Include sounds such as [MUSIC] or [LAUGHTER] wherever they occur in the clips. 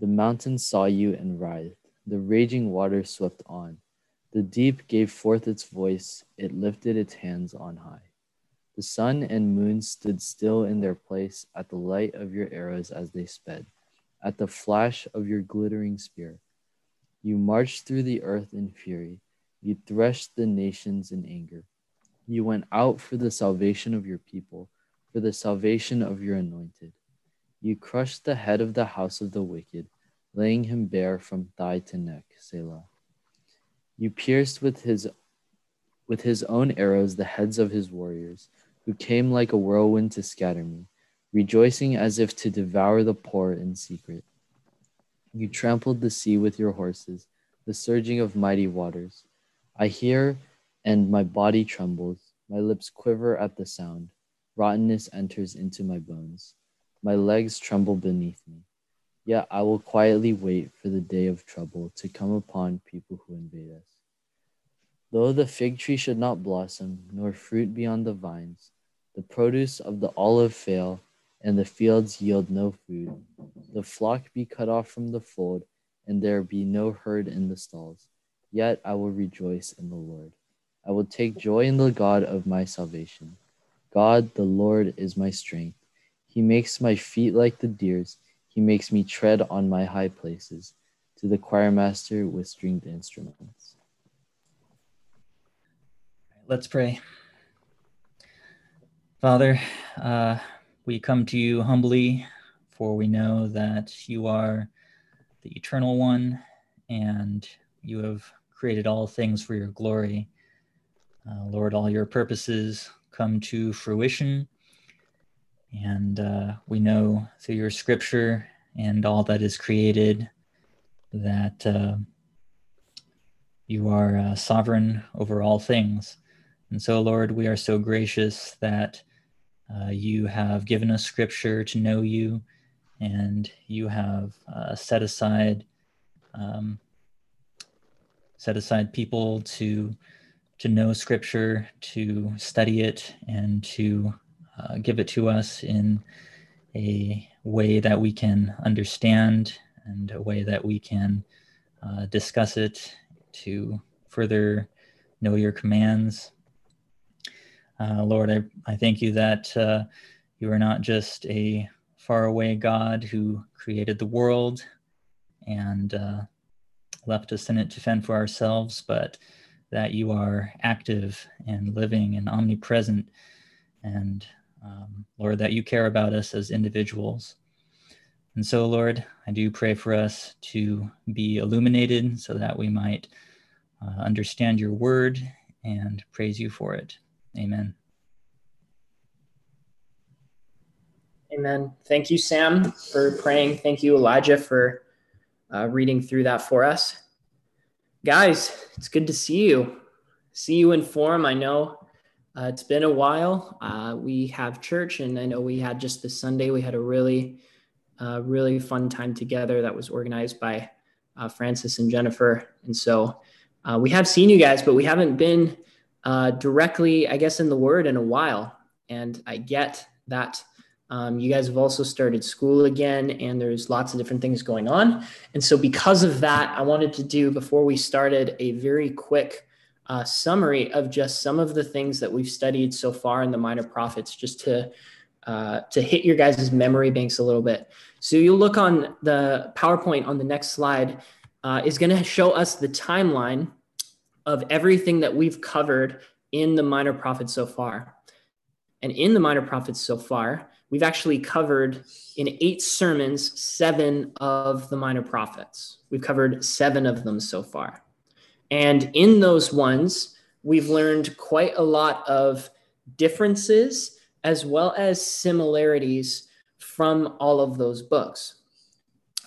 The mountains saw you and writhed. The raging water swept on. The deep gave forth its voice. It lifted its hands on high. The sun and moon stood still in their place at the light of your arrows as they sped, at the flash of your glittering spear. You marched through the earth in fury. You threshed the nations in anger. You went out for the salvation of your people, for the salvation of your anointed. You crushed the head of the house of the wicked, laying him bare from thigh to neck, Selah. You pierced with his with his own arrows the heads of his warriors who came like a whirlwind to scatter me, rejoicing as if to devour the poor in secret. You trampled the sea with your horses, the surging of mighty waters. I hear, and my body trembles, my lips quiver at the sound. Rottenness enters into my bones. My legs tremble beneath me. Yet I will quietly wait for the day of trouble to come upon people who invade us. Though the fig tree should not blossom, nor fruit be on the vines, the produce of the olive fail, and the fields yield no food. The flock be cut off from the fold, and there be no herd in the stalls. Yet I will rejoice in the Lord. I will take joy in the God of my salvation. God, the Lord, is my strength. He makes my feet like the deer's. He makes me tread on my high places. To the choirmaster with stringed instruments. Let's pray. Father, uh, we come to you humbly, for we know that you are the eternal one and you have created all things for your glory. Uh, Lord, all your purposes come to fruition. And uh, we know through your scripture and all that is created that uh, you are uh, sovereign over all things. And so, Lord, we are so gracious that uh, you have given us scripture to know you, and you have uh, set aside um, set aside people to to know scripture, to study it, and to uh, give it to us in a way that we can understand and a way that we can uh, discuss it to further know your commands uh, Lord, I, I thank you that uh, you are not just a faraway God who created the world and uh, left us in it to fend for ourselves, but that you are active and living and omnipresent. And um, Lord, that you care about us as individuals. And so, Lord, I do pray for us to be illuminated so that we might uh, understand your word and praise you for it. Amen. Amen. Thank you, Sam, for praying. Thank you, Elijah, for uh, reading through that for us. Guys, it's good to see you. See you in form. I know uh, it's been a while. Uh, we have church, and I know we had just this Sunday, we had a really, uh, really fun time together that was organized by uh, Francis and Jennifer. And so uh, we have seen you guys, but we haven't been uh, directly, I guess, in the Word in a while. And I get that um, you guys have also started school again, and there's lots of different things going on. And so, because of that, I wanted to do before we started a very quick uh, summary of just some of the things that we've studied so far in the minor prophets, just to uh, to hit your guys' memory banks a little bit. So you'll look on the PowerPoint on the next slide uh, is going to show us the timeline of everything that we've covered in the minor prophets so far. And in the minor prophets so far, we've actually covered in eight sermons seven of the minor prophets. We've covered seven of them so far. And in those ones, we've learned quite a lot of differences as well as similarities from all of those books.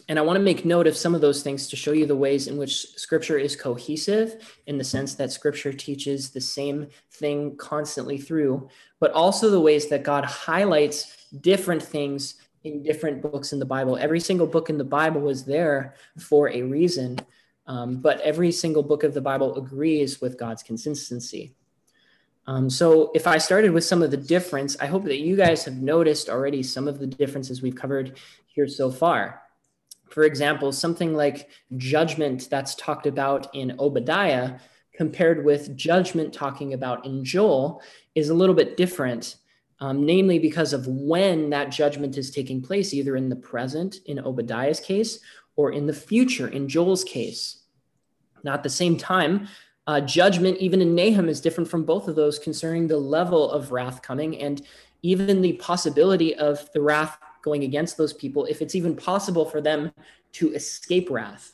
And I want to make note of some of those things to show you the ways in which scripture is cohesive in the sense that scripture teaches the same thing constantly through, but also the ways that God highlights different things in different books in the Bible. Every single book in the Bible was there for a reason, um, but every single book of the Bible agrees with God's consistency. Um, so, if I started with some of the difference, I hope that you guys have noticed already some of the differences we've covered here so far. For example, something like judgment that's talked about in Obadiah compared with judgment talking about in Joel is a little bit different, um, namely because of when that judgment is taking place, either in the present in Obadiah's case or in the future in Joel's case. Now, at the same time, uh, judgment, even in Nahum, is different from both of those concerning the level of wrath coming and even the possibility of the wrath going against those people, if it's even possible for them to escape wrath.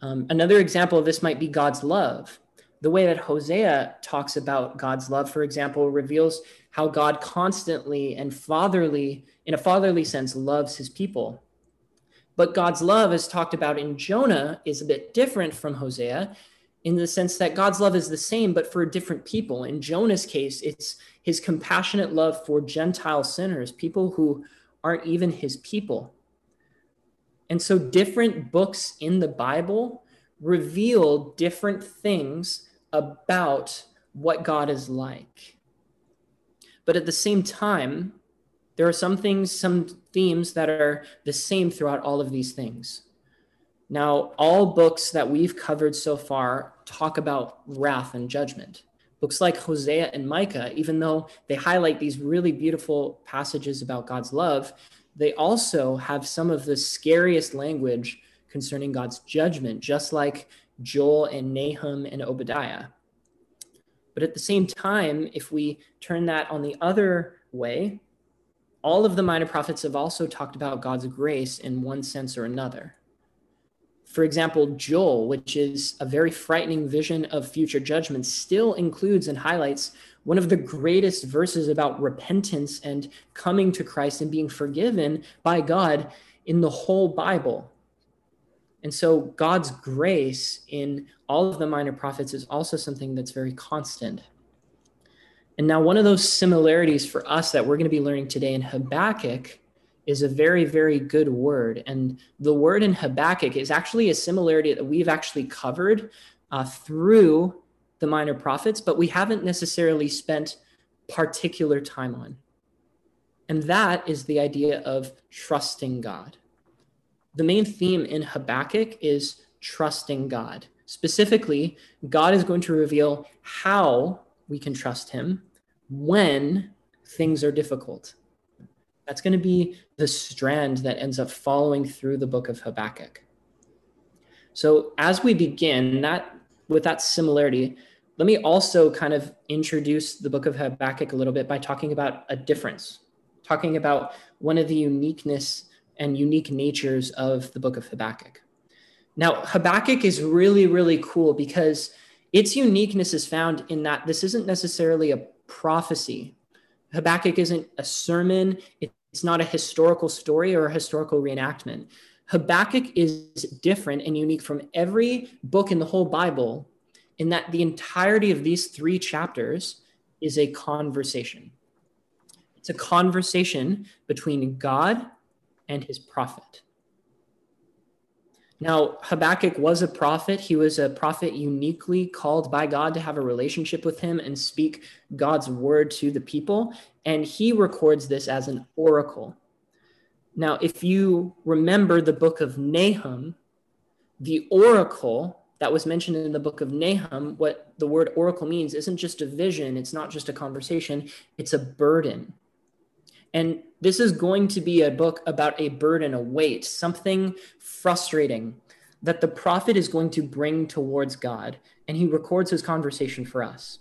Um, another example of this might be God's love. The way that Hosea talks about God's love, for example, reveals how God constantly and fatherly, in a fatherly sense, loves his people. But God's love, as talked about in Jonah, is a bit different from Hosea in the sense that God's love is the same, but for different people. In Jonah's case, it's his compassionate love for Gentile sinners, people who aren't even his people. And so different books in the Bible reveal different things about what God is like. But at the same time, there are some things, some themes that are the same throughout all of these things. Now, all books that we've covered so far talk about wrath and judgment. Books like Hosea and Micah, even though they highlight these really beautiful passages about God's love, they also have some of the scariest language concerning God's judgment, just like Joel and Nahum and Obadiah. But at the same time, if we turn that on the other way, all of the minor prophets have also talked about God's grace in one sense or another. For example, Joel, which is a very frightening vision of future judgment, still includes and highlights one of the greatest verses about repentance and coming to Christ and being forgiven by God in the whole Bible. And so, God's grace in all of the minor prophets is also something that's very constant. And now, one of those similarities for us that we're going to be learning today in Habakkuk is a very, very good word. And the word in Habakkuk is actually a similarity that we've actually covered uh, through the minor prophets, but we haven't necessarily spent particular time on. And that is the idea of trusting God. The main theme in Habakkuk is trusting God. Specifically, God is going to reveal how we can trust Him when things are difficult. That's going to be the strand that ends up following through the book of Habakkuk. So as we begin that with that similarity, let me also kind of introduce the book of Habakkuk a little bit by talking about a difference, talking about one of the uniqueness and unique natures of the book of Habakkuk. Now, Habakkuk is really, really cool because its uniqueness is found in that this isn't necessarily a prophecy. Habakkuk isn't a sermon, it's not a historical story or a historical reenactment. Habakkuk is different and unique from every book in the whole Bible in that the entirety of these three chapters is a conversation. It's a conversation between God and his prophet. Now, Habakkuk was a prophet. He was a prophet uniquely called by God to have a relationship with him and speak God's word to the people. And he records this as an oracle. Now, if you remember the book of Nahum, the oracle that was mentioned in the book of Nahum, what the word oracle means isn't just a vision, it's not just a conversation, it's a burden. And this is going to be a book about a burden, a weight, something frustrating that the prophet is going to bring towards God. And he records his conversation for us.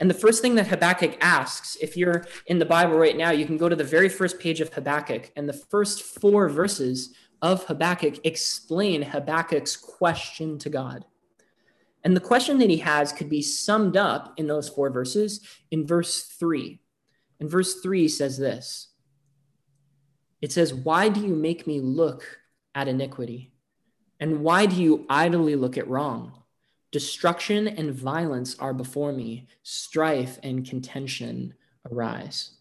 And the first thing that Habakkuk asks, if you're in the Bible right now, you can go to the very first page of Habakkuk, and the first four verses of Habakkuk explain Habakkuk's question to God. And the question that he has could be summed up in those four verses in verse three. And verse 3 says this It says, Why do you make me look at iniquity? And why do you idly look at wrong? Destruction and violence are before me, strife and contention arise.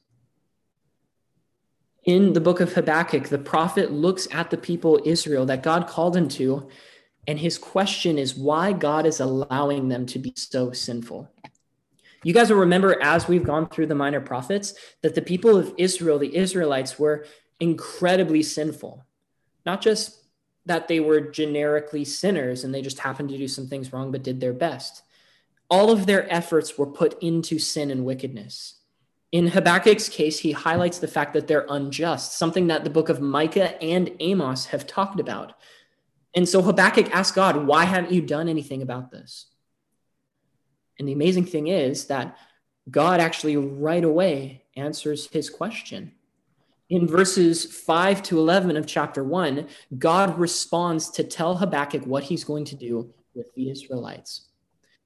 In the book of Habakkuk, the prophet looks at the people Israel that God called him to, and his question is why God is allowing them to be so sinful. You guys will remember as we've gone through the minor prophets that the people of Israel, the Israelites, were incredibly sinful, not just that they were generically sinners and they just happened to do some things wrong but did their best. All of their efforts were put into sin and wickedness. In Habakkuk's case, he highlights the fact that they're unjust, something that the book of Micah and Amos have talked about. And so Habakkuk asks God, Why haven't you done anything about this? And the amazing thing is that God actually right away answers his question. In verses 5 to 11 of chapter 1, God responds to tell Habakkuk what he's going to do with the Israelites.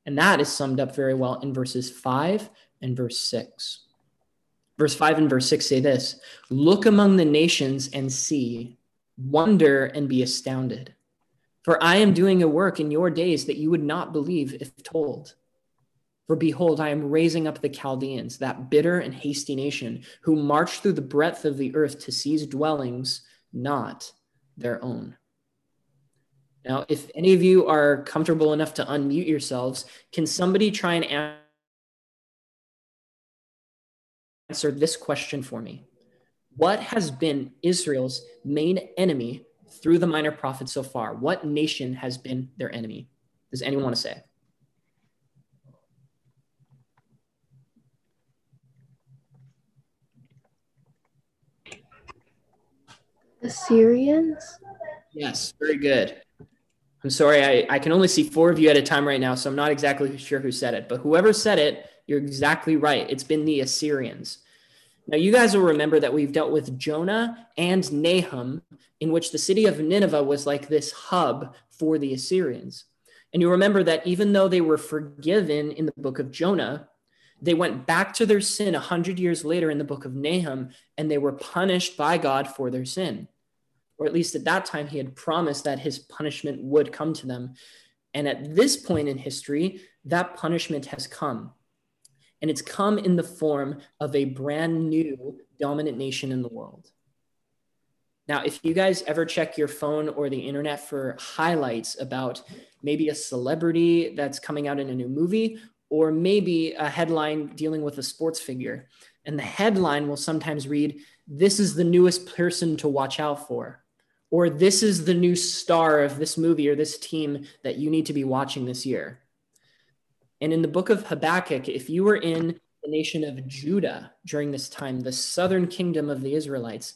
And that is summed up very well in verses 5 and verse 6. Verse 5 and verse 6 say this Look among the nations and see, wonder and be astounded. For I am doing a work in your days that you would not believe if told. For behold, I am raising up the Chaldeans, that bitter and hasty nation, who march through the breadth of the earth to seize dwellings not their own. Now, if any of you are comfortable enough to unmute yourselves, can somebody try and answer this question for me? What has been Israel's main enemy through the minor prophets so far? What nation has been their enemy? Does anyone want to say? Assyrians? Yes, very good. I'm sorry, I, I can only see four of you at a time right now, so I'm not exactly sure who said it, but whoever said it, you're exactly right. It's been the Assyrians. Now, you guys will remember that we've dealt with Jonah and Nahum, in which the city of Nineveh was like this hub for the Assyrians. And you remember that even though they were forgiven in the book of Jonah, they went back to their sin a hundred years later in the book of Nahum, and they were punished by God for their sin. Or at least at that time, he had promised that his punishment would come to them. And at this point in history, that punishment has come. And it's come in the form of a brand new dominant nation in the world. Now, if you guys ever check your phone or the internet for highlights about maybe a celebrity that's coming out in a new movie or maybe a headline dealing with a sports figure. And the headline will sometimes read, This is the newest person to watch out for, or This is the new star of this movie or this team that you need to be watching this year. And in the book of Habakkuk, if you were in the nation of Judah during this time, the southern kingdom of the Israelites,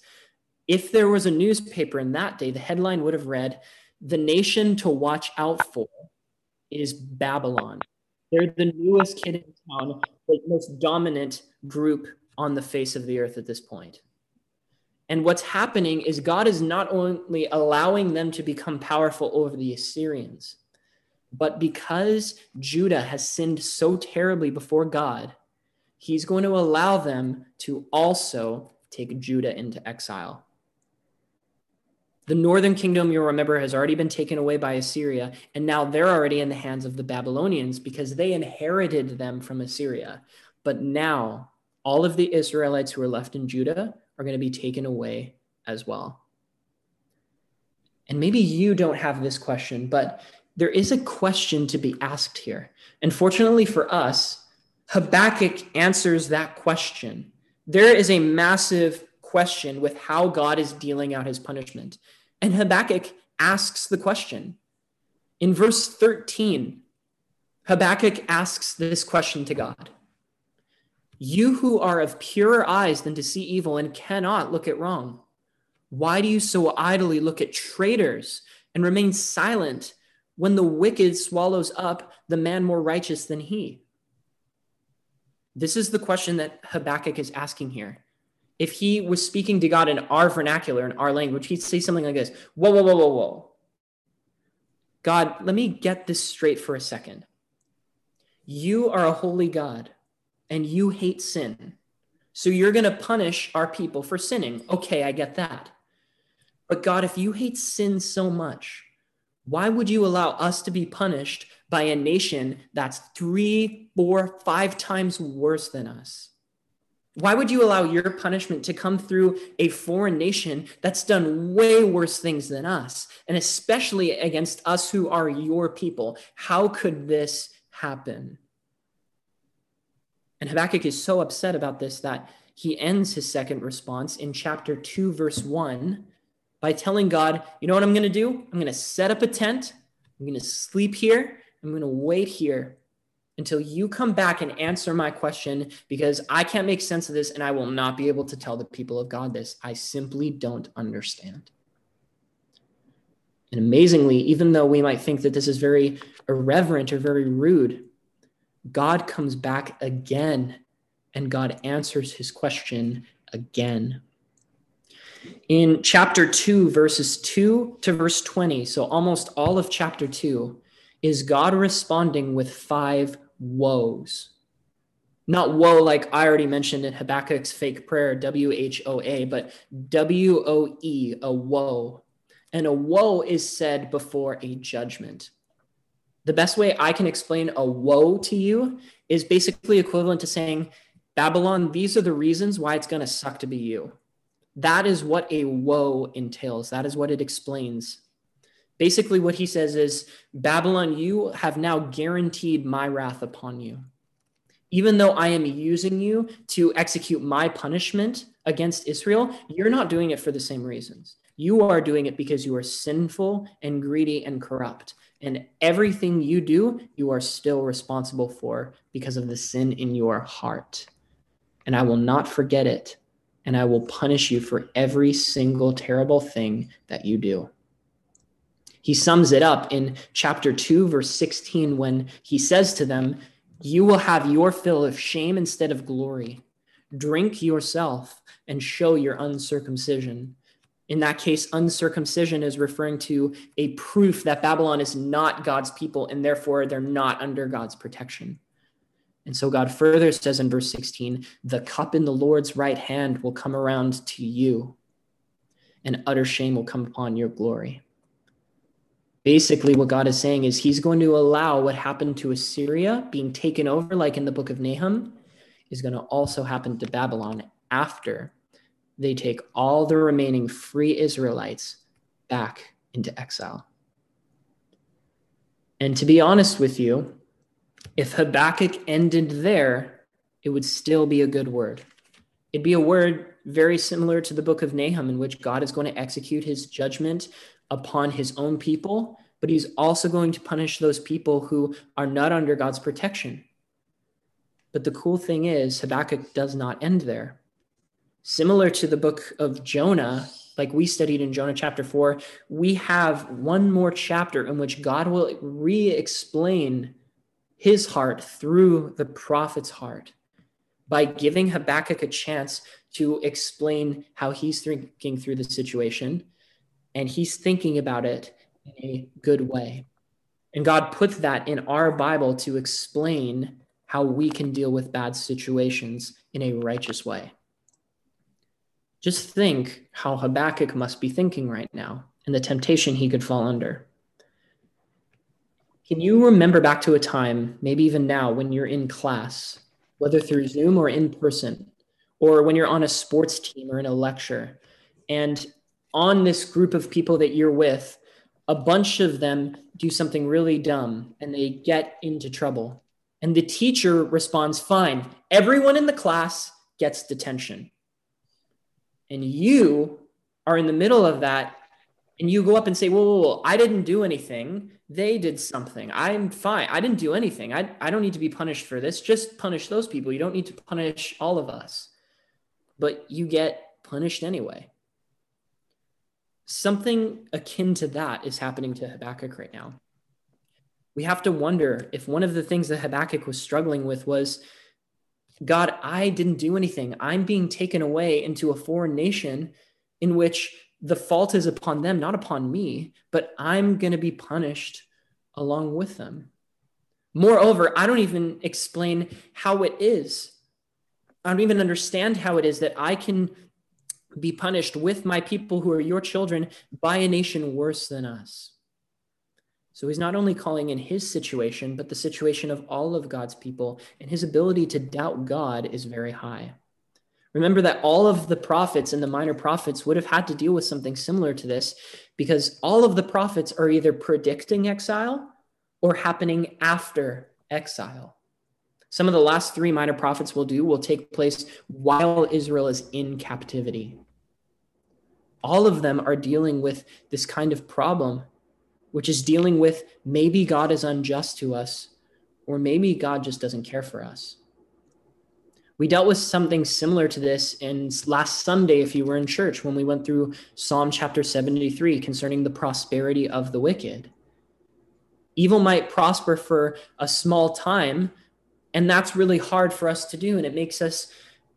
if there was a newspaper in that day, the headline would have read, The nation to watch out for is Babylon. They're the newest kid in town, the most dominant group on the face of the earth at this point. And what's happening is God is not only allowing them to become powerful over the Assyrians, but because Judah has sinned so terribly before God, he's going to allow them to also take Judah into exile. The northern kingdom, you'll remember, has already been taken away by Assyria, and now they're already in the hands of the Babylonians because they inherited them from Assyria. But now, all of the Israelites who are left in Judah are going to be taken away as well. And maybe you don't have this question, but there is a question to be asked here. And fortunately for us, Habakkuk answers that question. There is a massive question with how God is dealing out his punishment. And Habakkuk asks the question. In verse 13, Habakkuk asks this question to God You who are of purer eyes than to see evil and cannot look at wrong, why do you so idly look at traitors and remain silent when the wicked swallows up the man more righteous than he? This is the question that Habakkuk is asking here if he was speaking to God in our vernacular, in our language, he'd say something like this Whoa, whoa, whoa, whoa, whoa. God, let me get this straight for a second. You are a holy God and you hate sin. So you're going to punish our people for sinning. Okay, I get that. But God, if you hate sin so much, why would you allow us to be punished by a nation that's three, four, five times worse than us? Why would you allow your punishment to come through a foreign nation that's done way worse things than us, and especially against us who are your people? How could this happen? And Habakkuk is so upset about this that he ends his second response in chapter 2, verse 1 by telling God, you know what I'm going to do? I'm going to set up a tent. I'm going to sleep here. I'm going to wait here until you come back and answer my question because I can't make sense of this and I will not be able to tell the people of God this. I simply don't understand. And amazingly, even though we might think that this is very irreverent or very rude, God comes back again and God answers his question again. In chapter 2, verses 2 to verse 20, so almost all of chapter 2, is God responding with five woes. Not woe like I already mentioned in Habakkuk's fake prayer, W H O A, but W O E, a woe. And a woe is said before a judgment. The best way I can explain a woe to you is basically equivalent to saying, Babylon, these are the reasons why it's going to suck to be you. That is what a woe entails. That is what it explains. Basically, what he says is Babylon, you have now guaranteed my wrath upon you. Even though I am using you to execute my punishment against Israel, you're not doing it for the same reasons. You are doing it because you are sinful and greedy and corrupt. And everything you do, you are still responsible for because of the sin in your heart. And I will not forget it. And I will punish you for every single terrible thing that you do. He sums it up in chapter 2, verse 16, when he says to them, You will have your fill of shame instead of glory. Drink yourself and show your uncircumcision. In that case, uncircumcision is referring to a proof that Babylon is not God's people and therefore they're not under God's protection. And so God further says in verse 16, the cup in the Lord's right hand will come around to you, and utter shame will come upon your glory basically what God is saying is he's going to allow what happened to Assyria being taken over, like in the book of Nahum, is going to also happen to Babylon after they take all the remaining free Israelites back into exile. And to be honest with you, if Habakkuk ended there, it would still be a good word. It'd be a word very similar to the book of Nahum, in which God is going to execute his judgment upon his own people, but he's also going to punish those people who are not under God's protection. But the cool thing is, Habakkuk does not end there. Similar to the book of Jonah, like we studied in Jonah chapter 4, we have one more chapter in which God will re explain his heart through the prophet's heart by giving Habakkuk a chance to explain how he's thinking through the situation and he's thinking about it in a good way. And God put that in our Bible to explain how we can deal with bad situations in a righteous way. Just think how Habakkuk must be thinking right now and the temptation he could fall under. Can you remember back to a time, maybe even now, when you're in class, whether through Zoom or in person, or when you're on a sports team or in a lecture, and on this group of people that you're with, a bunch of them do something really dumb and they get into trouble. And the teacher responds, Fine, everyone in the class gets detention. And you are in the middle of that and you go up and say, whoa, whoa, whoa, I didn't do anything. They did something. I'm fine. I didn't do anything. I, I don't need to be punished for this. Just punish those people. You don't need to punish all of us. But you get punished anyway. Something akin to that is happening to Habakkuk right now. We have to wonder if one of the things that Habakkuk was struggling with was God, I didn't do anything. I'm being taken away into a foreign nation in which the fault is upon them, not upon me, but I'm going to be punished along with them. Moreover, I don't even explain how it is. I don't even understand how it is that I can be punished with my people who are your children by a nation worse than us. So he's not only calling in his situation, but the situation of all of God's people, and his ability to doubt God is very high. Remember that all of the prophets and the minor prophets would have had to deal with something similar to this because all of the prophets are either predicting exile or happening after exile. Some of the last three minor prophets will do will take place while Israel is in captivity all of them are dealing with this kind of problem, which is dealing with maybe God is unjust to us, or maybe God just doesn't care for us. We dealt with something similar to this in last Sunday, if you were in church, when we went through Psalm chapter 73 concerning the prosperity of the wicked. Evil might prosper for a small time, and that's really hard for us to do. And it makes us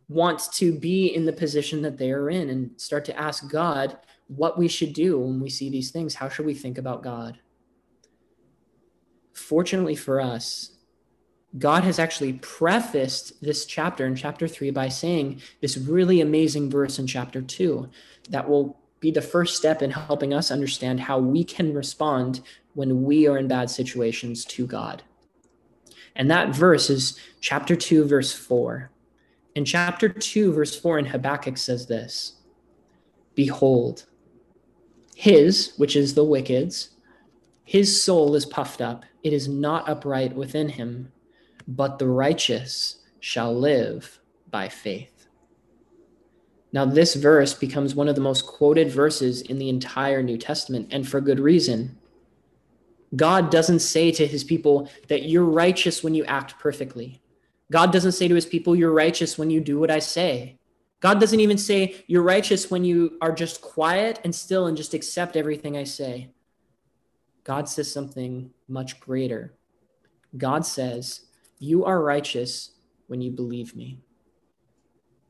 want to be in the position that they are in and start to ask God what we should do when we see these things. How should we think about God? Fortunately for us, God has actually prefaced this chapter in chapter three by saying this really amazing verse in chapter two that will be the first step in helping us understand how we can respond when we are in bad situations to God. And that verse is chapter 2, verse 4. In chapter 2, verse 4 in Habakkuk says this Behold, his, which is the wicked's, his soul is puffed up, it is not upright within him but the righteous shall live by faith. Now, this verse becomes one of the most quoted verses in the entire New Testament, and for good reason. God doesn't say to his people that you're righteous when you act perfectly. God doesn't say to his people, you're righteous when you do what I say. God doesn't even say you're righteous when you are just quiet and still and just accept everything I say. God says something much greater. God says, you are righteous when you believe me,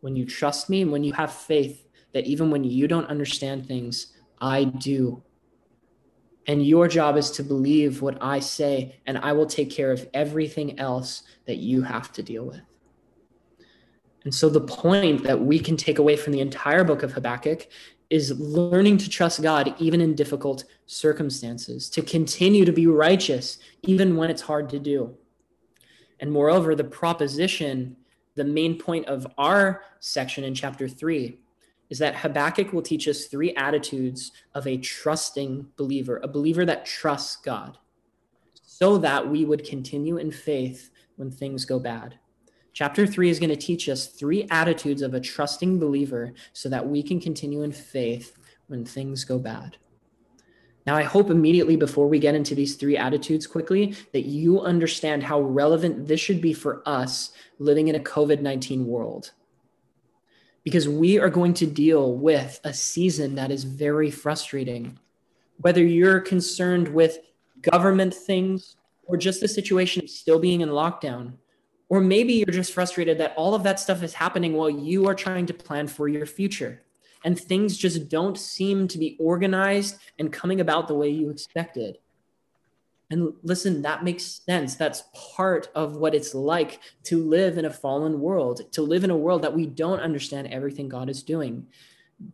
when you trust me, and when you have faith that even when you don't understand things, I do. And your job is to believe what I say, and I will take care of everything else that you have to deal with. And so, the point that we can take away from the entire book of Habakkuk is learning to trust God even in difficult circumstances, to continue to be righteous even when it's hard to do. And moreover, the proposition, the main point of our section in chapter three, is that Habakkuk will teach us three attitudes of a trusting believer, a believer that trusts God, so that we would continue in faith when things go bad. Chapter three is going to teach us three attitudes of a trusting believer so that we can continue in faith when things go bad. Now, I hope immediately before we get into these three attitudes quickly that you understand how relevant this should be for us living in a COVID 19 world. Because we are going to deal with a season that is very frustrating. Whether you're concerned with government things or just the situation of still being in lockdown, or maybe you're just frustrated that all of that stuff is happening while you are trying to plan for your future and things just don't seem to be organized and coming about the way you expected. And listen, that makes sense. That's part of what it's like to live in a fallen world, to live in a world that we don't understand everything God is doing.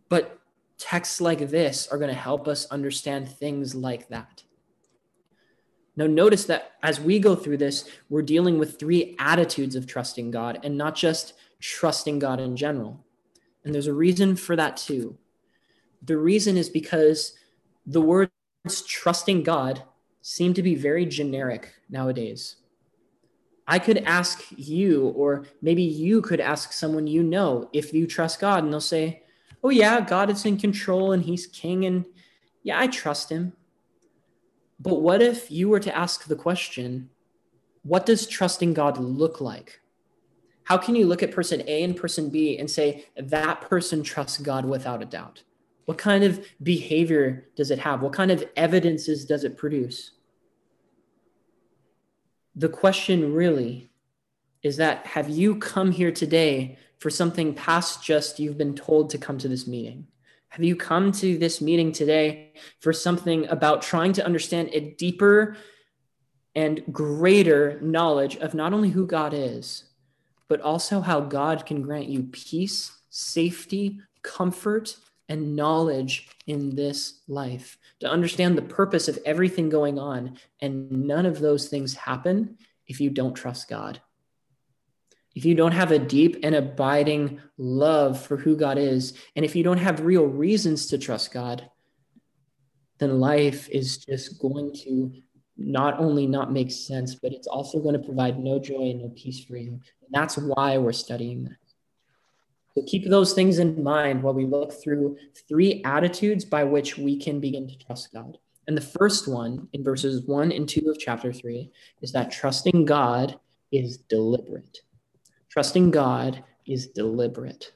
But texts like this are going to help us understand things like that. Now, notice that as we go through this, we're dealing with three attitudes of trusting God and not just trusting God in general. And there's a reason for that too. The reason is because the words trusting God seem to be very generic nowadays. I could ask you, or maybe you could ask someone you know if you trust God, and they'll say, Oh, yeah, God is in control and he's king, and yeah, I trust him. But what if you were to ask the question, What does trusting God look like? How can you look at person A and person B and say that person trusts God without a doubt? What kind of behavior does it have? What kind of evidences does it produce? The question really is that have you come here today for something past just you've been told to come to this meeting? Have you come to this meeting today for something about trying to understand a deeper and greater knowledge of not only who God is, but also how God can grant you peace, safety, comfort, and knowledge in this life. To understand the purpose of everything going on. And none of those things happen if you don't trust God. If you don't have a deep and abiding love for who God is, and if you don't have real reasons to trust God, then life is just going to not only not make sense, but it's also going to provide no joy and no peace for you. And that's why we're studying this. So keep those things in mind while we look through three attitudes by which we can begin to trust God. And the first one in verses one and two of chapter three is that trusting God is deliberate. Trusting God is deliberate.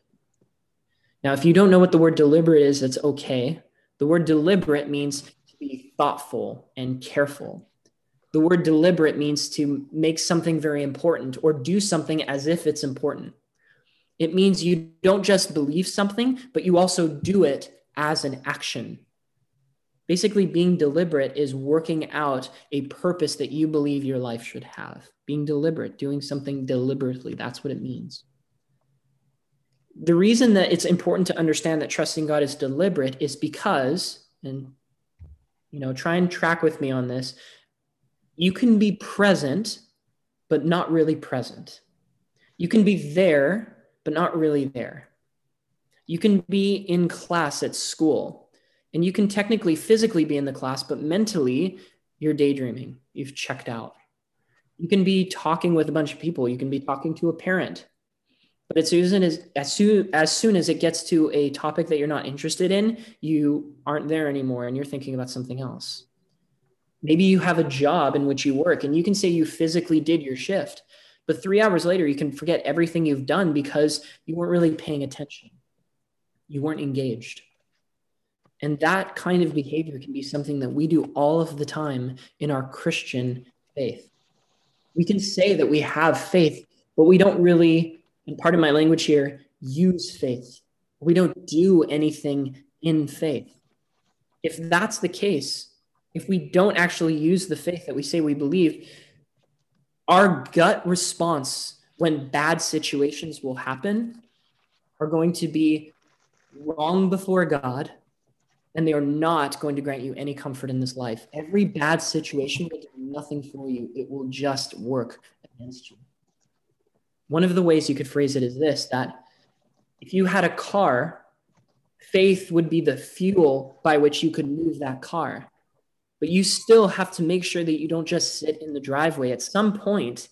Now, if you don't know what the word deliberate is, that's okay. The word deliberate means to be thoughtful and careful. The word deliberate means to make something very important or do something as if it's important. It means you don't just believe something, but you also do it as an action. Basically, being deliberate is working out a purpose that you believe your life should have. Being deliberate, doing something deliberately, that's what it means. The reason that it's important to understand that trusting God is deliberate is because, and you know, try and track with me on this, you can be present, but not really present. You can be there, but not really there. You can be in class at school, and you can technically physically be in the class, but mentally you're daydreaming. You've checked out. You can be talking with a bunch of people. You can be talking to a parent. But as soon as, as soon as soon as it gets to a topic that you're not interested in, you aren't there anymore and you're thinking about something else. Maybe you have a job in which you work and you can say you physically did your shift, but three hours later, you can forget everything you've done because you weren't really paying attention. You weren't engaged. And that kind of behavior can be something that we do all of the time in our Christian faith. We can say that we have faith, but we don't really, and part of my language here, use faith. We don't do anything in faith. If that's the case, if we don't actually use the faith that we say we believe, our gut response when bad situations will happen are going to be wrong before God, and they are not going to grant you any comfort in this life. Every bad situation will do nothing for you, it will just work against you. One of the ways you could phrase it is this that if you had a car, faith would be the fuel by which you could move that car but you still have to make sure that you don't just sit in the driveway. At some point,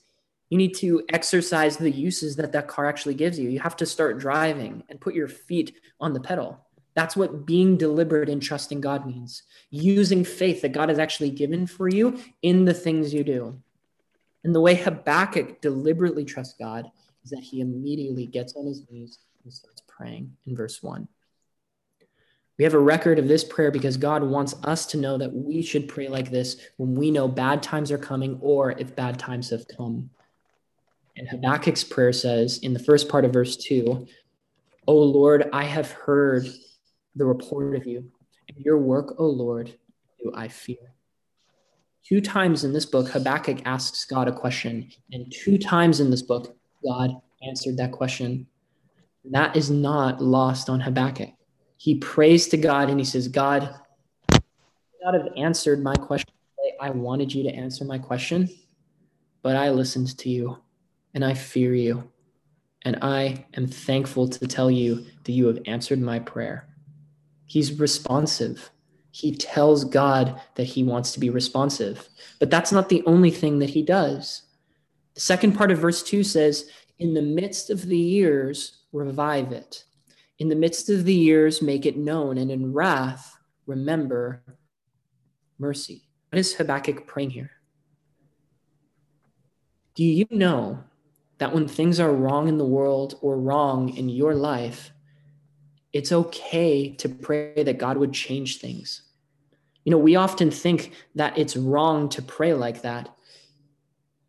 you need to exercise the uses that that car actually gives you. You have to start driving and put your feet on the pedal. That's what being deliberate in trusting God means. Using faith that God has actually given for you in the things you do. And the way Habakkuk deliberately trusts God is that he immediately gets on his knees and starts praying in verse 1. We have a record of this prayer because God wants us to know that we should pray like this when we know bad times are coming or if bad times have come. And Habakkuk's prayer says in the first part of verse 2 O Lord, I have heard the report of you, and your work, O Lord, do I fear. Two times in this book, Habakkuk asks God a question, and two times in this book, God answered that question. That is not lost on Habakkuk he prays to God and he says, God, God have answered my question. I wanted you to answer my question, but I listened to you and I fear you. And I am thankful to tell you that you have answered my prayer. He's responsive. He tells God that he wants to be responsive. But that's not the only thing that he does. The second part of verse 2 says, In the midst of the years, revive it. In the midst of the years, make it known, and in wrath, remember mercy. What is Habakkuk praying here? Do you know that when things are wrong in the world or wrong in your life, it's okay to pray that God would change things? You know, we often think that it's wrong to pray like that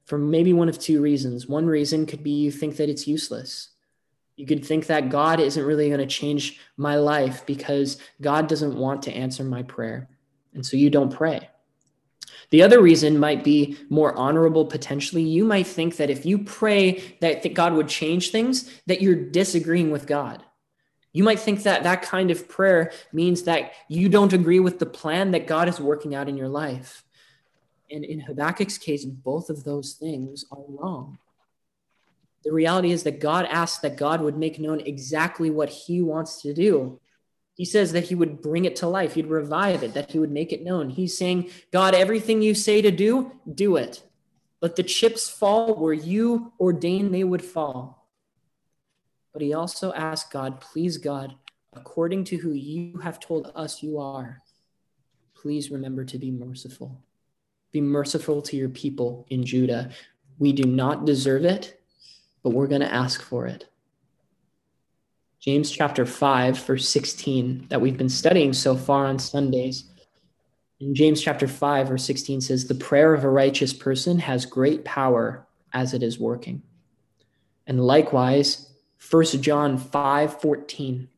for maybe one of two reasons. One reason could be you think that it's useless. You could think that God isn't really going to change my life because God doesn't want to answer my prayer. And so you don't pray. The other reason might be more honorable potentially. You might think that if you pray that God would change things, that you're disagreeing with God. You might think that that kind of prayer means that you don't agree with the plan that God is working out in your life. And in Habakkuk's case, both of those things are wrong. The reality is that God asks that God would make known exactly what he wants to do. He says that he would bring it to life, he'd revive it, that he would make it known. He's saying, God, everything you say to do, do it. Let the chips fall where you ordain they would fall. But he also asked God, Please, God, according to who you have told us you are, please remember to be merciful. Be merciful to your people in Judah. We do not deserve it, but we're going to ask for it. James chapter 5, verse 16, that we've been studying so far on Sundays. In James chapter 5, verse 16 says, The prayer of a righteous person has great power as it is working. And likewise, 1 John 5, 14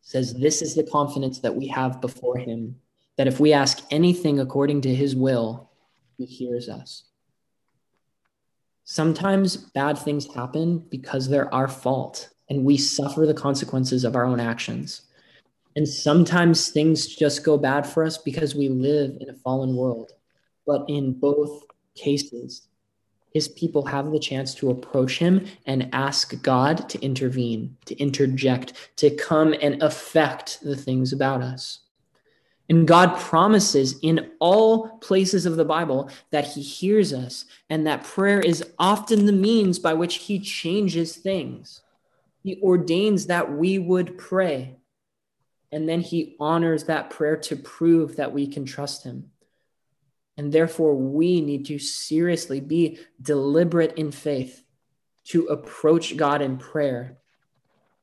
says, This is the confidence that we have before him, that if we ask anything according to his will, he hears us. Sometimes bad things happen because they're our fault and we suffer the consequences of our own actions. And sometimes things just go bad for us because we live in a fallen world. But in both cases, his people have the chance to approach him and ask God to intervene, to interject, to come and affect the things about us. And God promises in all places of the Bible that he hears us and that prayer is often the means by which he changes things. He ordains that we would pray. And then he honors that prayer to prove that we can trust him. And therefore, we need to seriously be deliberate in faith to approach God in prayer,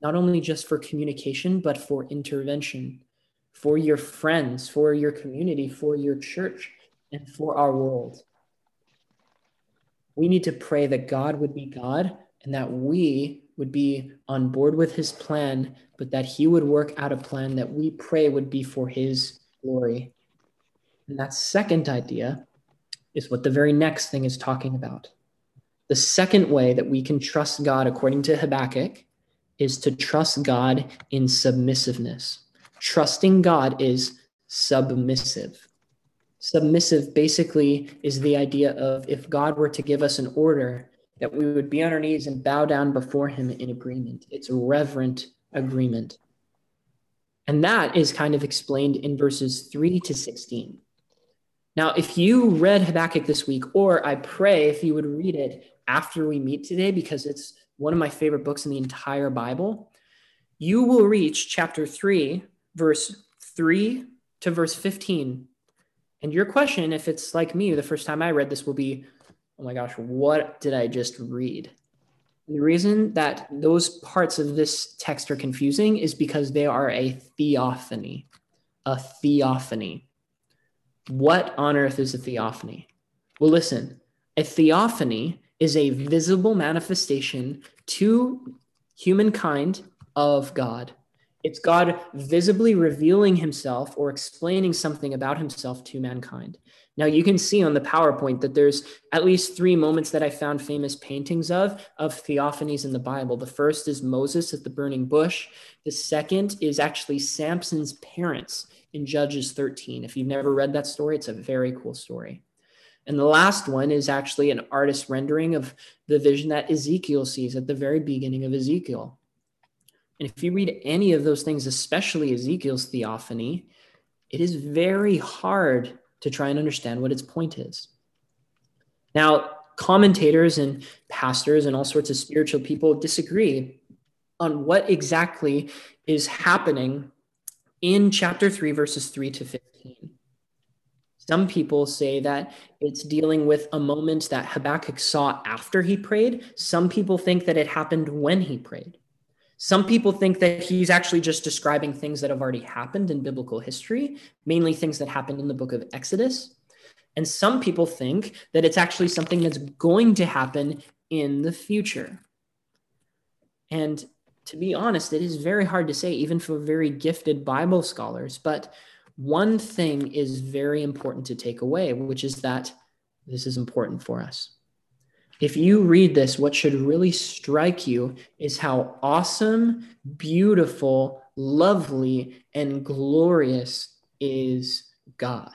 not only just for communication, but for intervention, for your friends, for your community, for your church, and for our world. We need to pray that God would be God and that we would be on board with his plan, but that he would work out a plan that we pray would be for his glory. And that second idea is what the very next thing is talking about. The second way that we can trust God, according to Habakkuk, is to trust God in submissiveness. Trusting God is submissive. Submissive basically is the idea of if God were to give us an order, that we would be on our knees and bow down before Him in agreement. It's reverent agreement. And that is kind of explained in verses 3 to 16. Now, if you read Habakkuk this week, or I pray if you would read it after we meet today, because it's one of my favorite books in the entire Bible, you will reach chapter 3, verse 3 to verse 15. And your question, if it's like me, the first time I read this will be, oh my gosh, what did I just read? And the reason that those parts of this text are confusing is because they are a theophany. A theophany. What on earth is a theophany? Well, listen, a theophany is a visible manifestation to humankind of God. It's God visibly revealing himself or explaining something about himself to mankind. Now, you can see on the PowerPoint that there's at least three moments that I found famous paintings of, of theophanies in the Bible. The first is Moses at the burning bush. The second is actually Samson's parents in Judges 13. If you've never read that story, it's a very cool story. And the last one is actually an artist rendering of the vision that Ezekiel sees at the very beginning of Ezekiel. And if you read any of those things, especially Ezekiel's theophany, it is very hard to try and understand what its point is. Now, commentators and pastors and all sorts of spiritual people disagree on what exactly is happening in chapter 3, verses 3 to 15. Some people say that it's dealing with a moment that Habakkuk saw after he prayed. Some people think that it happened when he prayed. Some people think that he's actually just describing things that have already happened in biblical history, mainly things that happened in the book of Exodus. And some people think that it's actually something that's going to happen in the future. And to be honest, it is very hard to say, even for very gifted Bible scholars. But one thing is very important to take away, which is that this is important for us. If you read this, what should really strike you is how awesome, beautiful, lovely, and glorious is God.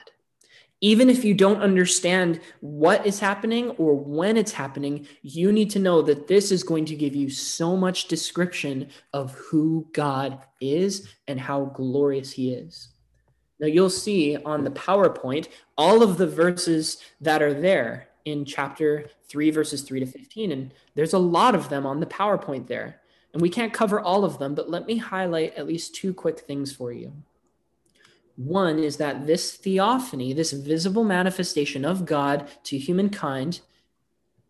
Even if you don't understand what is happening or when it's happening, you need to know that this is going to give you so much description of who God is and how glorious He is. Now, you'll see on the PowerPoint all of the verses that are there in chapter 3, verses 3 to 15. And there's a lot of them on the PowerPoint there. And we can't cover all of them, but let me highlight at least two quick things for you. One is that this theophany, this visible manifestation of God to humankind,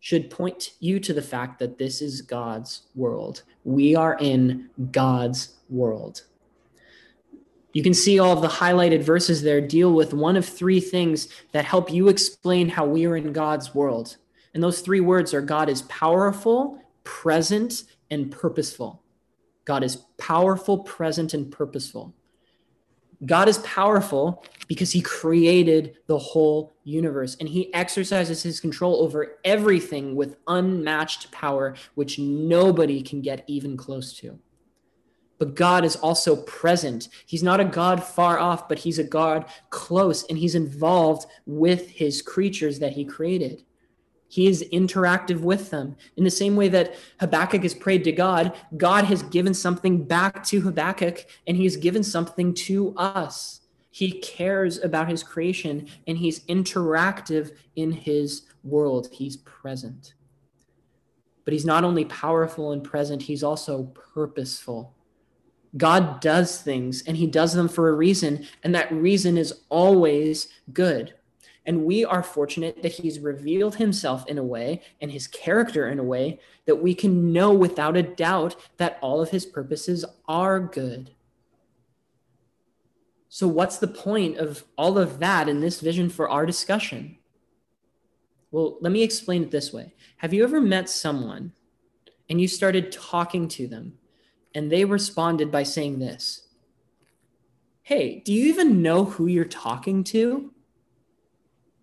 should point you to the fact that this is God's world. We are in God's world. You can see all of the highlighted verses there deal with one of three things that help you explain how we are in God's world. And those three words are God is powerful, present, and purposeful. God is powerful, present, and purposeful. God is powerful because he created the whole universe and he exercises his control over everything with unmatched power, which nobody can get even close to. But God is also present. He's not a God far off, but he's a God close, and he's involved with his creatures that he created. He is interactive with them. In the same way that Habakkuk has prayed to God, God has given something back to Habakkuk, and he has given something to us. He cares about his creation, and he's interactive in his world. He's present. But he's not only powerful and present, he's also purposeful. God does things and he does them for a reason, and that reason is always good. And we are fortunate that he's revealed himself in a way and his character in a way that we can know without a doubt that all of his purposes are good. So, what's the point of all of that in this vision for our discussion? Well, let me explain it this way Have you ever met someone and you started talking to them and they responded by saying this Hey, do you even know who you're talking to?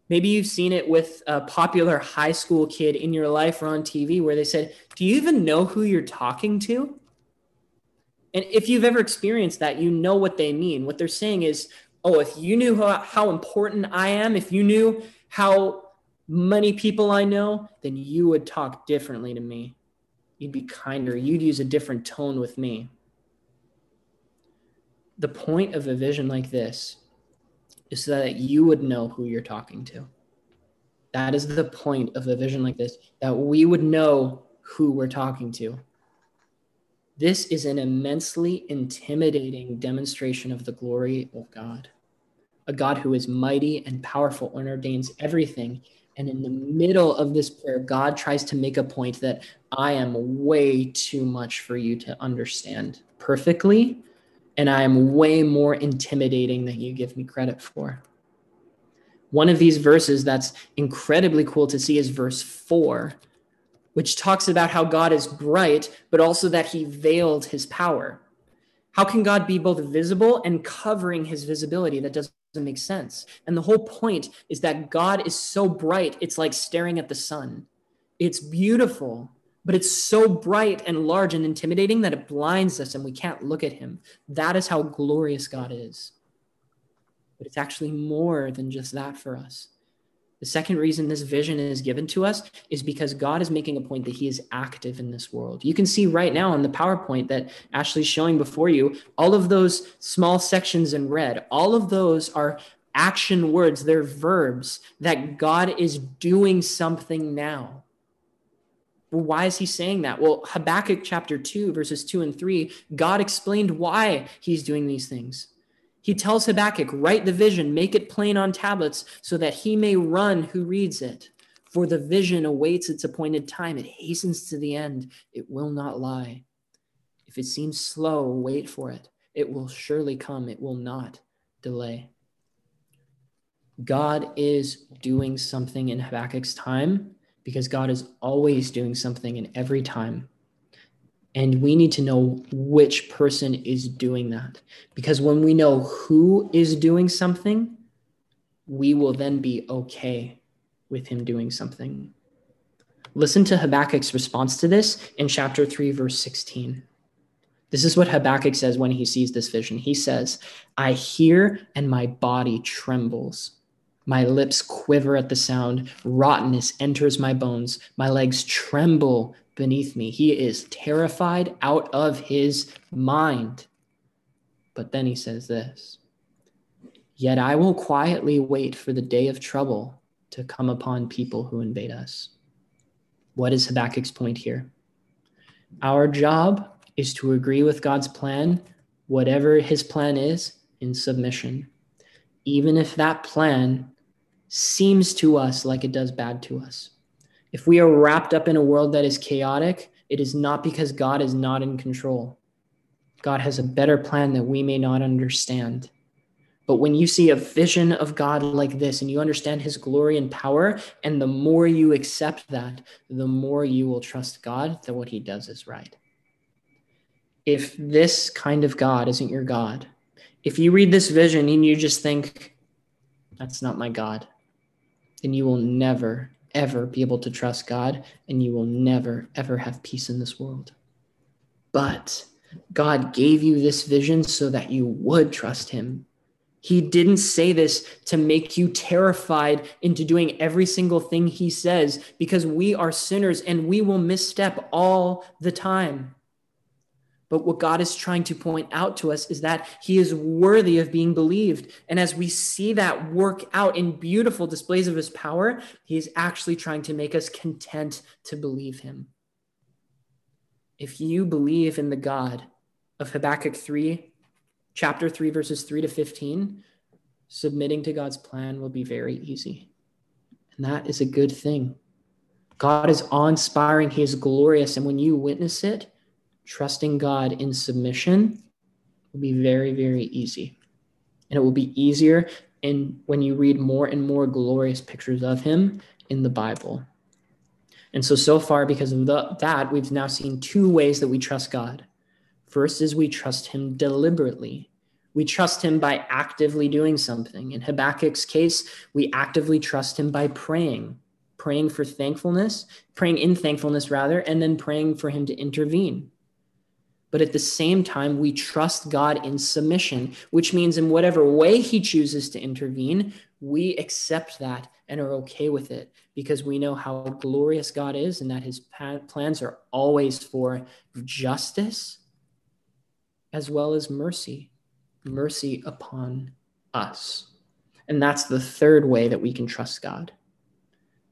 Maybe you've seen it with a popular high school kid in your life or on TV where they said, Do you even know who you're talking to? And if you've ever experienced that, you know what they mean. What they're saying is, Oh, if you knew how, how important I am, if you knew how many people I know, then you would talk differently to me you'd be kinder, you'd use a different tone with me. The point of a vision like this is so that you would know who you're talking to. That is the point of a vision like this, that we would know who we're talking to. This is an immensely intimidating demonstration of the glory of God, a God who is mighty and powerful and ordains everything and in the middle of this prayer, God tries to make a point that I am way too much for you to understand perfectly. And I am way more intimidating than you give me credit for. One of these verses that's incredibly cool to see is verse four, which talks about how God is bright, but also that he veiled his power. How can God be both visible and covering his visibility? That doesn't make sense. And the whole point is that God is so bright, it's like staring at the sun. It's beautiful, but it's so bright and large and intimidating that it blinds us and we can't look at him. That is how glorious God is. But it's actually more than just that for us. The second reason this vision is given to us is because God is making a point that he is active in this world. You can see right now on the PowerPoint that Ashley's showing before you, all of those small sections in red, all of those are action words, they're verbs that God is doing something now. Well, why is he saying that? Well, Habakkuk chapter 2, verses 2 and 3, God explained why he's doing these things. He tells Habakkuk, Write the vision, make it plain on tablets, so that he may run who reads it. For the vision awaits its appointed time. It hastens to the end. It will not lie. If it seems slow, wait for it. It will surely come. It will not delay. God is doing something in Habakkuk's time because God is always doing something in every time. And we need to know which person is doing that. Because when we know who is doing something, we will then be okay with him doing something. Listen to Habakkuk's response to this in chapter 3, verse 16. This is what Habakkuk says when he sees this vision. He says, I hear and my body trembles. My lips quiver at the sound. Rottenness enters my bones. My legs tremble beneath me. He is terrified out of his mind. But then he says this Yet I will quietly wait for the day of trouble to come upon people who invade us. What is Habakkuk's point here? Our job is to agree with God's plan, whatever his plan is, in submission, even if that plan seems to us like it does bad to us. If we are wrapped up in a world that is chaotic, it is not because God is not in control. God has a better plan that we may not understand. But when you see a vision of God like this and you understand his glory and power, and the more you accept that, the more you will trust God that what he does is right. If this kind of God isn't your God, if you read this vision and you just think, that's not my God, then you will never, ever be able to trust God and you will never, ever have peace in this world. But God gave you this vision so that you would trust Him. He didn't say this to make you terrified into doing every single thing He says because we are sinners and we will misstep all the time. But what God is trying to point out to us is that He is worthy of being believed. And as we see that work out in beautiful displays of His power, He is actually trying to make us content to believe Him. If you believe in the God of Habakkuk 3, chapter 3, verses 3 to 15, submitting to God's plan will be very easy. And that is a good thing. God is awe inspiring, He is glorious. And when you witness it, trusting God in submission will be very, very easy. And it will be easier in when you read more and more glorious pictures of him in the Bible. And so, so far, because of the, that, we've now seen two ways that we trust God. First is we trust him deliberately. We trust him by actively doing something. In Habakkuk's case, we actively trust him by praying, praying for thankfulness, praying in thankfulness rather, and then praying for him to intervene but at the same time, we trust God in submission, which means in whatever way He chooses to intervene, we accept that and are okay with it because we know how glorious God is and that His plans are always for justice as well as mercy, mercy upon us. And that's the third way that we can trust God.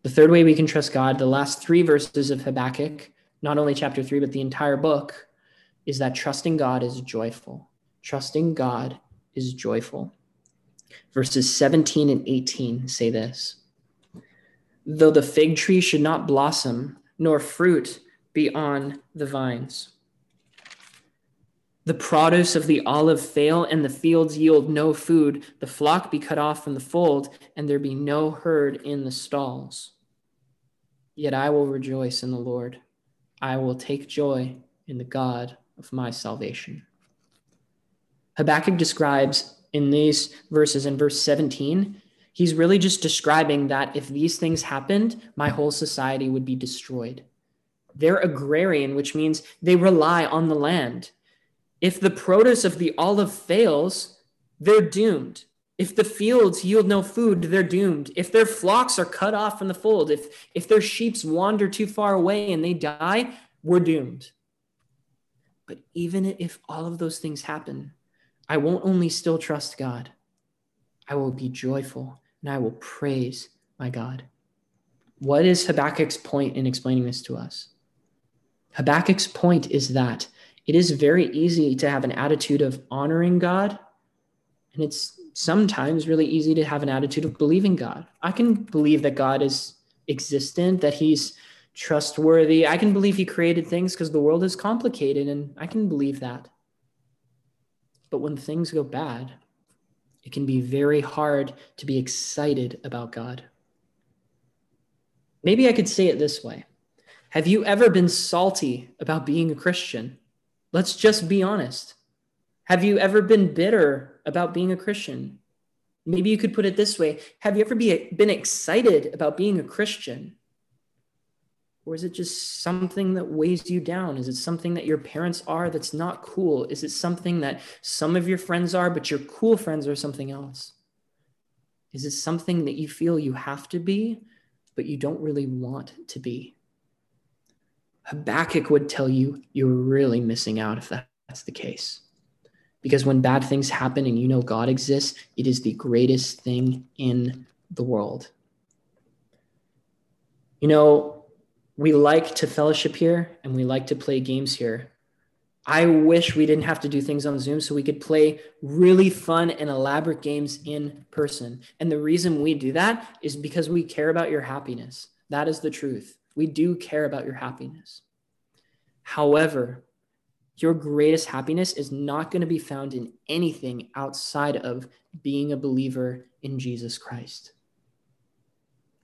The third way we can trust God, the last three verses of Habakkuk, not only chapter three, but the entire book, is that trusting God is joyful. Trusting God is joyful. Verses 17 and 18 say this Though the fig tree should not blossom, nor fruit be on the vines, the produce of the olive fail, and the fields yield no food, the flock be cut off from the fold, and there be no herd in the stalls. Yet I will rejoice in the Lord. I will take joy in the God of my salvation. Habakkuk describes in these verses, in verse 17, he's really just describing that if these things happened, my whole society would be destroyed. They're agrarian, which means they rely on the land. If the produce of the olive fails, they're doomed. If the fields yield no food, they're doomed. If their flocks are cut off from the fold, if, if their sheep wander too far away and they die, we're doomed. But even if all of those things happen, I won't only still trust God, I will be joyful and I will praise my God. What is Habakkuk's point in explaining this to us? Habakkuk's point is that it is very easy to have an attitude of honoring God, and it's sometimes really easy to have an attitude of believing God. I can believe that God is existent, that He's trustworthy. I can believe he created things because the world is complicated, and I can believe that. But when things go bad, it can be very hard to be excited about God. Maybe I could say it this way Have you ever been salty about being a Christian? Let's just be honest. Have you ever been bitter about being a Christian? Maybe you could put it this way Have you ever be, been excited about being a Christian? Or is it just something that weighs you down? Is it something that your parents are that's not cool? Is it something that some of your friends are, but your cool friends are something else? Is it something that you feel you have to be, but you don't really want to be? Habakkuk would tell you you're really missing out if that's the case. Because when bad things happen and you know God exists, it is the greatest thing in the world. You know, we like to fellowship here and we like to play games here. I wish we didn't have to do things on Zoom so we could play really fun and elaborate games in person. And the reason we do that is because we care about your happiness. That is the truth. We do care about your happiness. However, your greatest happiness is not going to be found in anything outside of being a believer in Jesus Christ.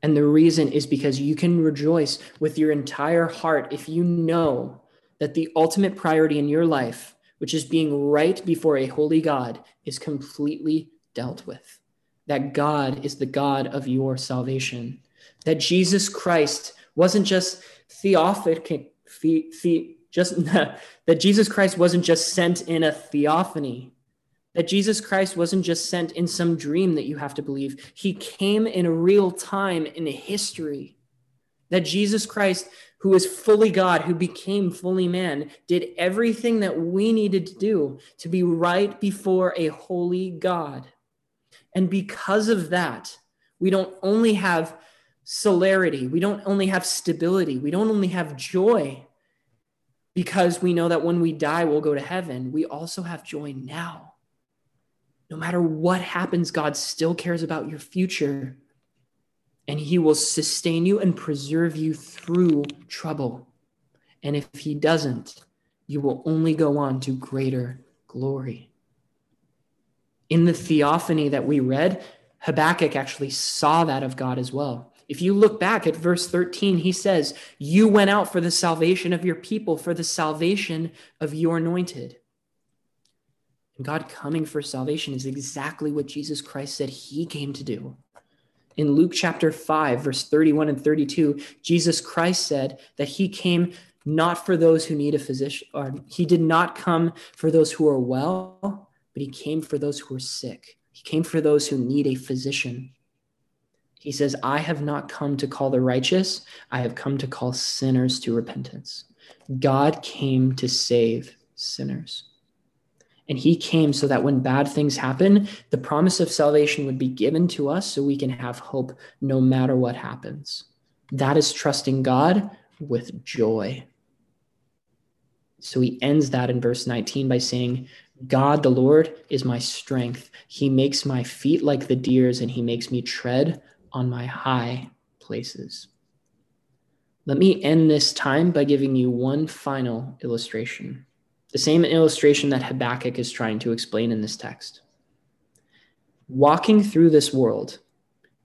And the reason is because you can rejoice with your entire heart if you know that the ultimate priority in your life, which is being right before a holy God, is completely dealt with. That God is the God of your salvation. That Jesus Christ wasn't just theophanic, the, the, just [LAUGHS] that Jesus Christ wasn't just sent in a theophany, that Jesus Christ wasn't just sent in some dream that you have to believe. He came in a real time in history. That Jesus Christ, who is fully God, who became fully man, did everything that we needed to do to be right before a holy God. And because of that, we don't only have celerity, we don't only have stability, we don't only have joy, because we know that when we die, we'll go to heaven. We also have joy now. No matter what happens, God still cares about your future, and He will sustain you and preserve you through trouble. And if He doesn't, you will only go on to greater glory. In the theophany that we read, Habakkuk actually saw that of God as well. If you look back at verse 13, he says, You went out for the salvation of your people, for the salvation of your anointed. And God coming for salvation is exactly what Jesus Christ said he came to do. In Luke chapter 5, verse 31 and 32, Jesus Christ said that he came not for those who need a physician, or he did not come for those who are well, but he came for those who are sick. He came for those who need a physician. He says, I have not come to call the righteous, I have come to call sinners to repentance. God came to save sinners. And he came so that when bad things happen, the promise of salvation would be given to us so we can have hope no matter what happens. That is trusting God with joy. So he ends that in verse 19 by saying, God the Lord is my strength. He makes my feet like the deer's and he makes me tread on my high places. Let me end this time by giving you one final illustration, the same illustration that Habakkuk is trying to explain in this text. Walking through this world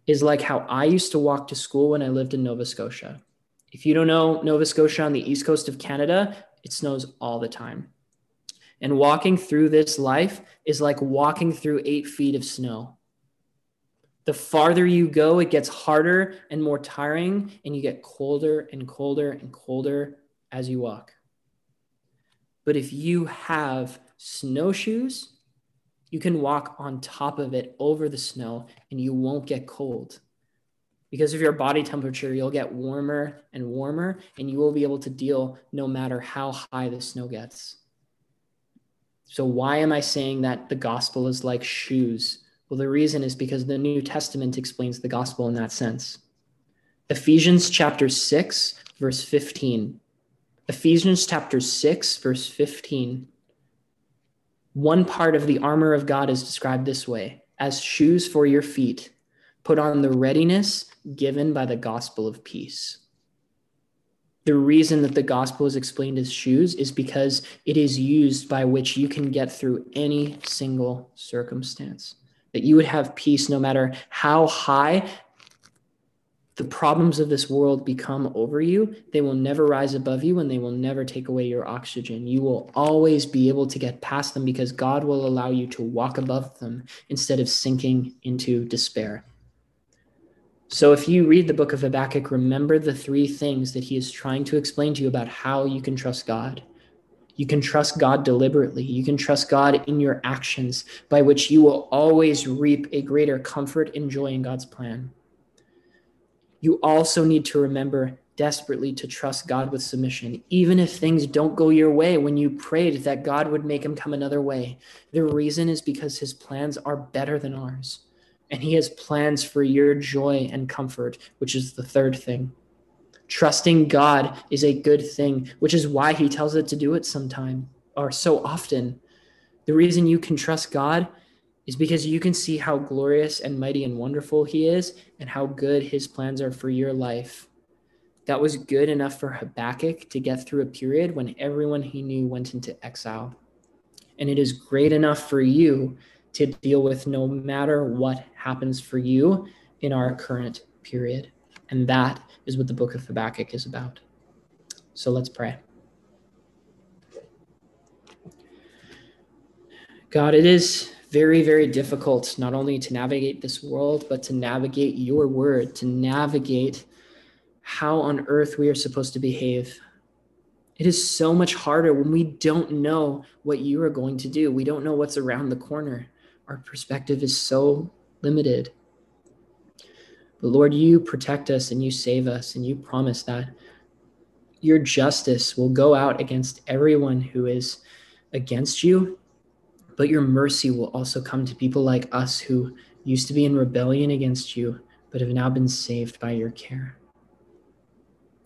is like how I used to walk to school when I lived in Nova Scotia. If you don't know Nova Scotia on the east coast of Canada, it snows all the time. And walking through this life is like walking through eight feet of snow the farther you go, it gets harder and more tiring, and you get colder and colder and colder as you walk. But if you have snowshoes, you can walk on top of it over the snow and you won't get cold. Because of your body temperature, you'll get warmer and warmer, and you will be able to deal no matter how high the snow gets. So, why am I saying that the gospel is like shoes? Well, the reason is because the New Testament explains the gospel in that sense. Ephesians chapter 6, verse 15. Ephesians chapter 6, verse 15. One part of the armor of God is described this way as shoes for your feet. Put on the readiness given by the gospel of peace. The reason that the gospel is explained as shoes is because it is used by which you can get through any single circumstance that you would have peace no matter how high the problems of this world become over you. They will never rise above you and they will never take away your oxygen. You will always be able to get past them because God will allow you to walk above them instead of sinking into despair. So, if you read the book of Habakkuk, remember the three things that he is trying to explain to you about how you can trust God. You can trust God deliberately. You can trust God in your actions, by which you will always reap a greater comfort and joy in God's plan. You also need to remember desperately to trust God with submission, even if things don't go your way when you prayed that God would make him come another way. The reason is because his plans are better than ours, and he has plans for your joy and comfort, which is the third thing. Trusting God is a good thing, which is why he tells it to do it sometime or so often. The reason you can trust God is because you can see how glorious and mighty and wonderful He is and how good His plans are for your life. That was good enough for Habakkuk to get through a period when everyone he knew went into exile. And it is great enough for you to deal with no matter what happens for you in our current period. And that is what the book of Habakkuk is about. So let's pray. God, it is very, very difficult not only to navigate this world, but to navigate your word, to navigate how on earth we are supposed to behave. It is so much harder when we don't know what you are going to do. We don't know what's around the corner. Our perspective is so limited. But Lord, you protect us and you save us, and you promise that your justice will go out against everyone who is against you, but your mercy will also come to people like us who used to be in rebellion against you, but have now been saved by your care.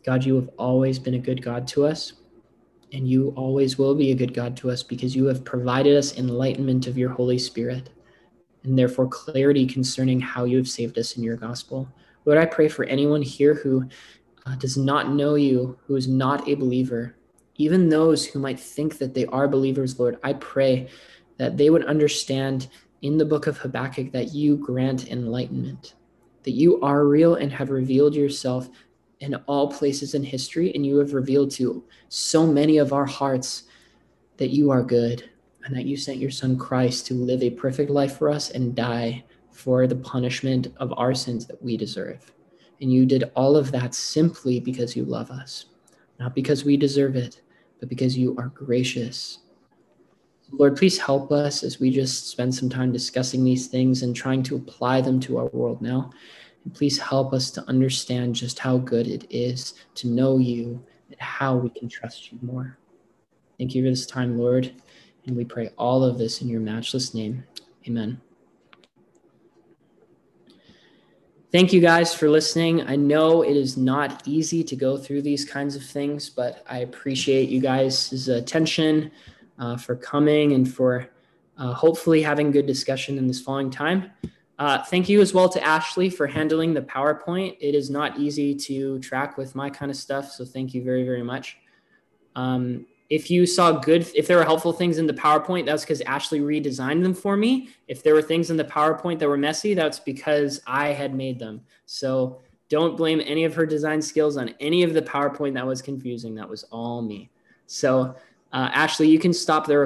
God, you have always been a good God to us, and you always will be a good God to us because you have provided us enlightenment of your Holy Spirit and therefore clarity concerning how you have saved us in your gospel. Lord, I pray for anyone here who uh, does not know you, who is not a believer, even those who might think that they are believers, Lord, I pray that they would understand in the book of Habakkuk that you grant enlightenment, that you are real and have revealed yourself in all places in history, and you have revealed to so many of our hearts that you are good and that you sent your son Christ to live a perfect life for us and die for the punishment of our sins that we deserve. And you did all of that simply because you love us, not because we deserve it, but because you are gracious. Lord, please help us as we just spend some time discussing these things and trying to apply them to our world now. And please help us to understand just how good it is to know you and how we can trust you more. Thank you for this time, Lord. And we pray all of this in your matchless name. Amen. Thank you guys for listening. I know it is not easy to go through these kinds of things, but I appreciate you guys' attention uh, for coming and for uh, hopefully having good discussion in this following time. Uh, thank you as well to Ashley for handling the PowerPoint. It is not easy to track with my kind of stuff, so thank you very, very much. Um, if you saw good, if there were helpful things in the PowerPoint, that's because Ashley redesigned them for me. If there were things in the PowerPoint that were messy, that's because I had made them. So don't blame any of her design skills on any of the PowerPoint that was confusing. That was all me. So, uh, Ashley, you can stop the